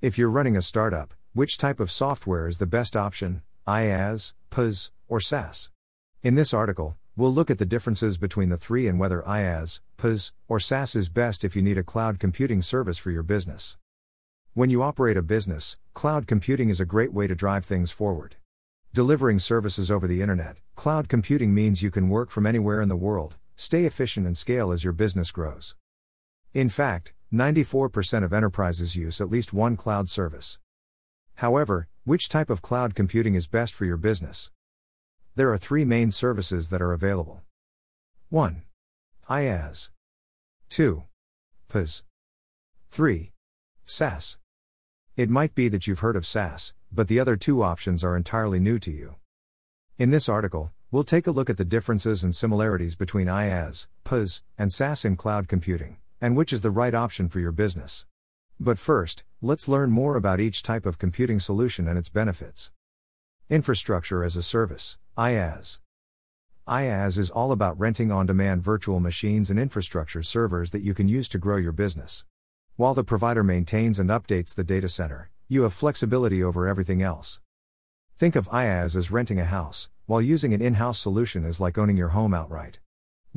If you're running a startup, which type of software is the best option, IaaS, PaaS, or SaaS? In this article, we'll look at the differences between the three and whether IaaS, PaaS, or SaaS is best if you need a cloud computing service for your business. When you operate a business, cloud computing is a great way to drive things forward. Delivering services over the internet, cloud computing means you can work from anywhere in the world, stay efficient, and scale as your business grows. In fact, 94% of enterprises use at least one cloud service. However, which type of cloud computing is best for your business? There are three main services that are available 1. IaaS, 2. PaaS, 3. SaaS. It might be that you've heard of SaaS, but the other two options are entirely new to you. In this article, we'll take a look at the differences and similarities between IaaS, PaaS, and SaaS in cloud computing, and which is the right option for your business. But first, let's learn more about each type of computing solution and its benefits. Infrastructure as a Service, IaaS. IaaS is all about renting on demand virtual machines and infrastructure servers that you can use to grow your business. While the provider maintains and updates the data center, you have flexibility over everything else. Think of IaaS as renting a house, while using an in house solution is like owning your home outright.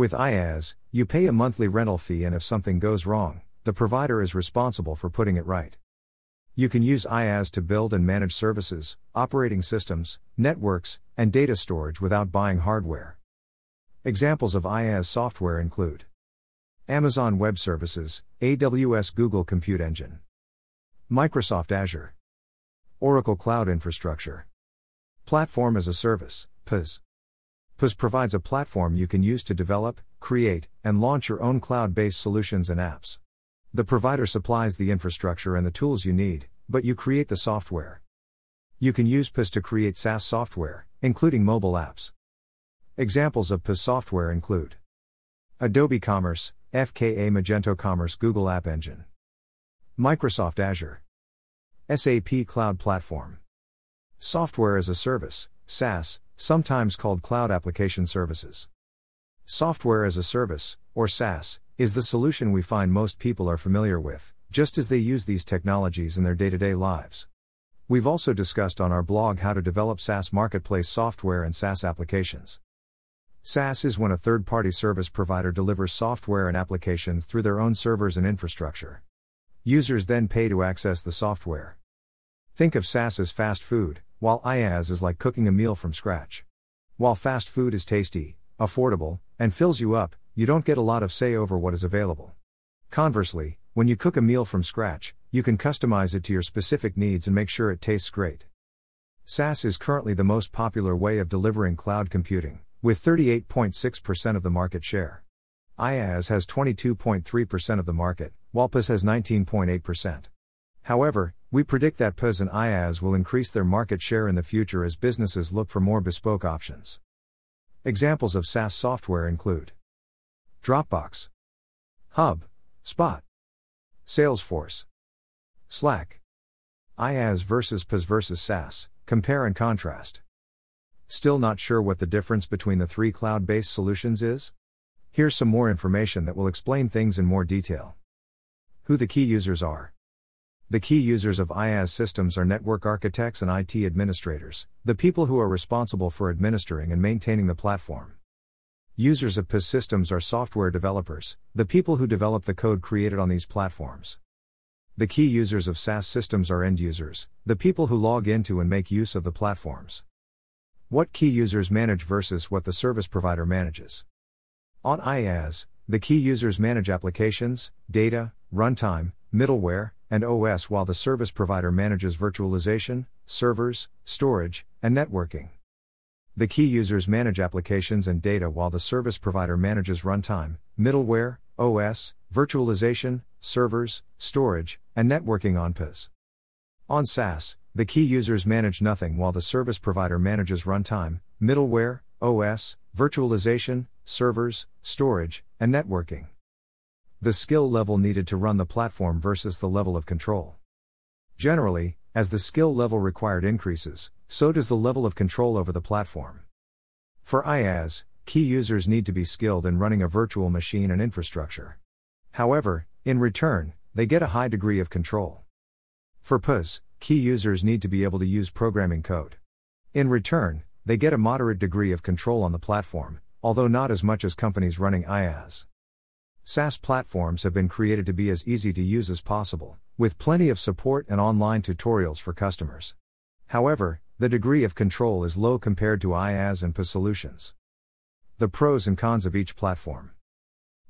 With IaaS, you pay a monthly rental fee, and if something goes wrong, the provider is responsible for putting it right. You can use IaaS to build and manage services, operating systems, networks, and data storage without buying hardware. Examples of IaaS software include Amazon Web Services, AWS Google Compute Engine, Microsoft Azure, Oracle Cloud Infrastructure, Platform as a Service, PaaS. PaaS provides a platform you can use to develop, create, and launch your own cloud based solutions and apps. The provider supplies the infrastructure and the tools you need, but you create the software. You can use PaaS to create SaaS software, including mobile apps. Examples of PaaS software include Adobe Commerce, FKA Magento Commerce Google App Engine. Microsoft Azure. SAP Cloud Platform. Software as a Service, SaaS, sometimes called Cloud Application Services. Software as a Service, or SaaS, is the solution we find most people are familiar with, just as they use these technologies in their day to day lives. We've also discussed on our blog how to develop SaaS marketplace software and SaaS applications. SaaS is when a third party service provider delivers software and applications through their own servers and infrastructure. Users then pay to access the software. Think of SaaS as fast food, while IaaS is like cooking a meal from scratch. While fast food is tasty, affordable, and fills you up, you don't get a lot of say over what is available. Conversely, when you cook a meal from scratch, you can customize it to your specific needs and make sure it tastes great. SaaS is currently the most popular way of delivering cloud computing with 38.6% of the market share. IaaS has 22.3% of the market, while PaaS has 19.8%. However, we predict that PaaS and IaaS will increase their market share in the future as businesses look for more bespoke options. Examples of SaaS software include Dropbox, Hub, Spot, Salesforce, Slack. IaaS versus PaaS versus SaaS, compare and contrast. Still not sure what the difference between the three cloud based solutions is? Here's some more information that will explain things in more detail. Who the key users are. The key users of IaaS systems are network architects and IT administrators, the people who are responsible for administering and maintaining the platform. Users of PaaS systems are software developers, the people who develop the code created on these platforms. The key users of SaaS systems are end users, the people who log into and make use of the platforms. What key users manage versus what the service provider manages. On IaaS, the key users manage applications, data, runtime, middleware, and OS while the service provider manages virtualization, servers, storage, and networking. The key users manage applications and data while the service provider manages runtime, middleware, OS, virtualization, servers, storage, and networking on PaaS. On SaaS, the key users manage nothing while the service provider manages runtime, middleware, OS, virtualization, servers, storage, and networking. The skill level needed to run the platform versus the level of control. Generally, as the skill level required increases, so does the level of control over the platform. For IaaS, key users need to be skilled in running a virtual machine and infrastructure. However, in return, they get a high degree of control. For PaaS, key users need to be able to use programming code. In return, they get a moderate degree of control on the platform, although not as much as companies running IaaS. SaaS platforms have been created to be as easy to use as possible, with plenty of support and online tutorials for customers. However, the degree of control is low compared to IaaS and PaaS solutions. The pros and cons of each platform.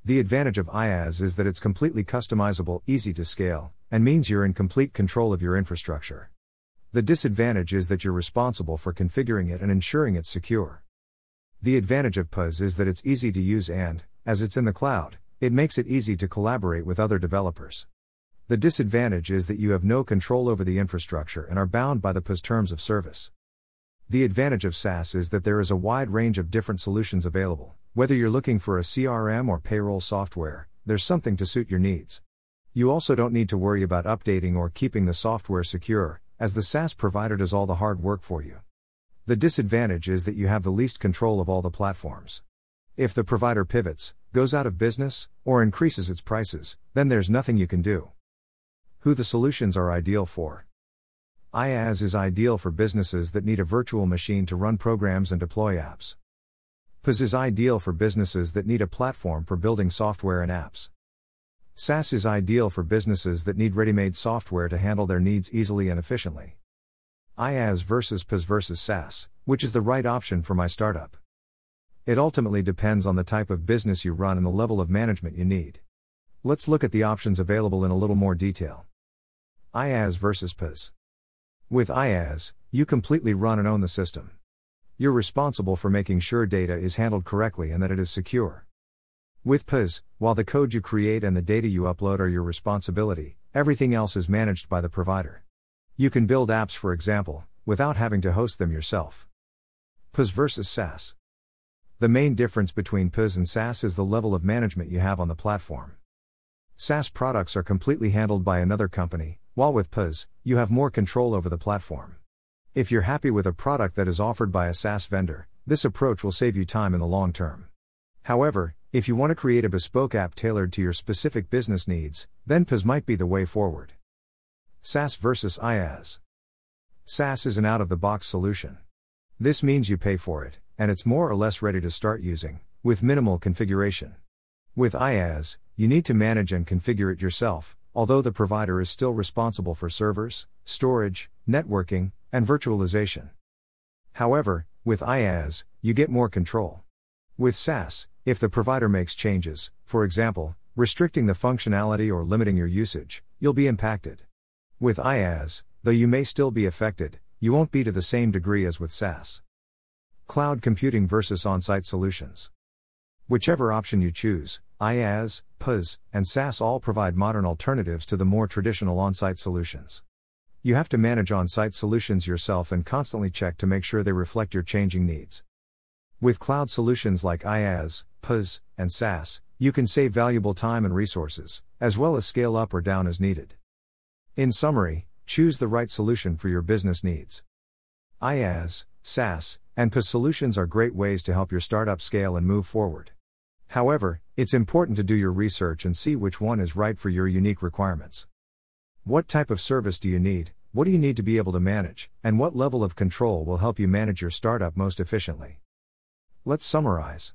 The advantage of IaaS is that it's completely customizable, easy to scale, and means you're in complete control of your infrastructure. The disadvantage is that you're responsible for configuring it and ensuring it's secure. The advantage of PaaS is that it's easy to use and, as it's in the cloud, it makes it easy to collaborate with other developers. The disadvantage is that you have no control over the infrastructure and are bound by the PaaS terms of service. The advantage of SaaS is that there is a wide range of different solutions available. Whether you're looking for a CRM or payroll software, there's something to suit your needs. You also don't need to worry about updating or keeping the software secure, as the SaaS provider does all the hard work for you. The disadvantage is that you have the least control of all the platforms. If the provider pivots, goes out of business, or increases its prices, then there's nothing you can do. Who the solutions are ideal for. IaaS is ideal for businesses that need a virtual machine to run programs and deploy apps. PaaS is ideal for businesses that need a platform for building software and apps. SaaS is ideal for businesses that need ready made software to handle their needs easily and efficiently. IaaS versus PaaS versus SaaS, which is the right option for my startup? It ultimately depends on the type of business you run and the level of management you need. Let's look at the options available in a little more detail. IaaS versus PaaS. With IaaS, you completely run and own the system. You're responsible for making sure data is handled correctly and that it is secure. With PaaS, while the code you create and the data you upload are your responsibility, everything else is managed by the provider. You can build apps, for example, without having to host them yourself. PaaS versus SaaS. The main difference between PaaS and SaaS is the level of management you have on the platform. SaaS products are completely handled by another company, while with PaaS, you have more control over the platform. If you're happy with a product that is offered by a SaaS vendor, this approach will save you time in the long term. However, if you want to create a bespoke app tailored to your specific business needs, then PaaS might be the way forward. SaaS versus IaaS. SaaS is an out of the box solution. This means you pay for it, and it's more or less ready to start using, with minimal configuration. With IaaS, you need to manage and configure it yourself, although the provider is still responsible for servers, storage, networking, and virtualization. However, with IaaS, you get more control. With SaaS, if the provider makes changes, for example, restricting the functionality or limiting your usage, you'll be impacted. With IaaS, though you may still be affected, you won't be to the same degree as with SaaS. Cloud computing versus on site solutions. Whichever option you choose, IaaS, PaaS, and SaaS all provide modern alternatives to the more traditional on site solutions. You have to manage on site solutions yourself and constantly check to make sure they reflect your changing needs. With cloud solutions like IaaS, PaaS, and SaaS, you can save valuable time and resources, as well as scale up or down as needed. In summary, choose the right solution for your business needs. IaaS, SaaS, and PaaS solutions are great ways to help your startup scale and move forward. However, it's important to do your research and see which one is right for your unique requirements. What type of service do you need? What do you need to be able to manage? And what level of control will help you manage your startup most efficiently? Let's summarize.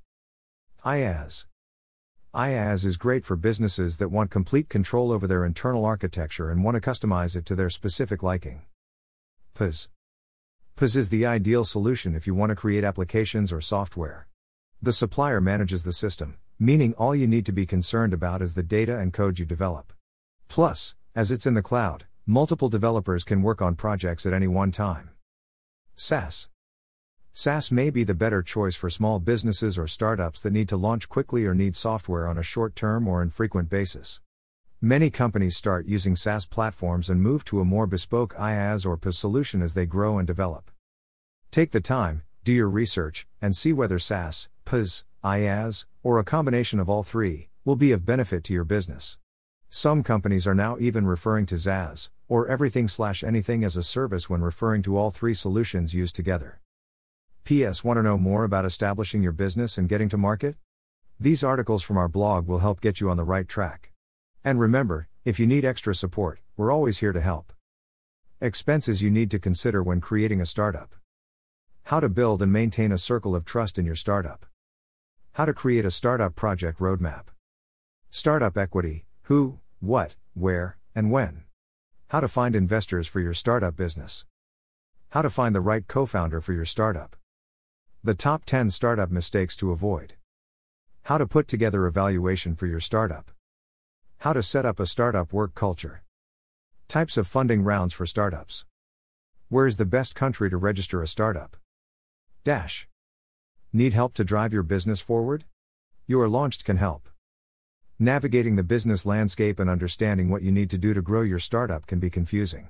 IaaS. IaaS is great for businesses that want complete control over their internal architecture and want to customize it to their specific liking. PaaS. PaaS is the ideal solution if you want to create applications or software. The supplier manages the system, meaning all you need to be concerned about is the data and code you develop. Plus, as it's in the cloud, multiple developers can work on projects at any one time. SaaS SaaS may be the better choice for small businesses or startups that need to launch quickly or need software on a short term or infrequent basis. Many companies start using SaaS platforms and move to a more bespoke IaaS or PaaS solution as they grow and develop. Take the time, do your research, and see whether SaaS, PaaS, IaaS, or a combination of all three, will be of benefit to your business. Some companies are now even referring to XaaS, or everything slash anything as a service when referring to all three solutions used together. P.S. Want to know more about establishing your business and getting to market? These articles from our blog will help get you on the right track. And remember, if you need extra support, we're always here to help. Expenses you need to consider when creating a startup. How to build and maintain a circle of trust in your startup. How to create a startup project roadmap. Startup equity who, what, where, and when. How to find investors for your startup business. How to find the right co founder for your startup. The top 10 startup mistakes to avoid. How to put together a valuation for your startup. How to set up a startup work culture. Types of funding rounds for startups. Where is the best country to register a startup? Dash. Need help to drive your business forward? Your Launched can help. Navigating the business landscape and understanding what you need to do to grow your startup can be confusing.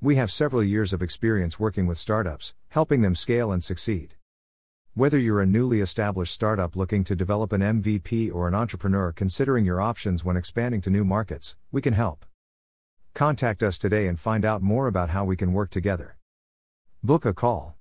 We have several years of experience working with startups, helping them scale and succeed. Whether you're a newly established startup looking to develop an MVP or an entrepreneur considering your options when expanding to new markets, we can help. Contact us today and find out more about how we can work together. Book a call.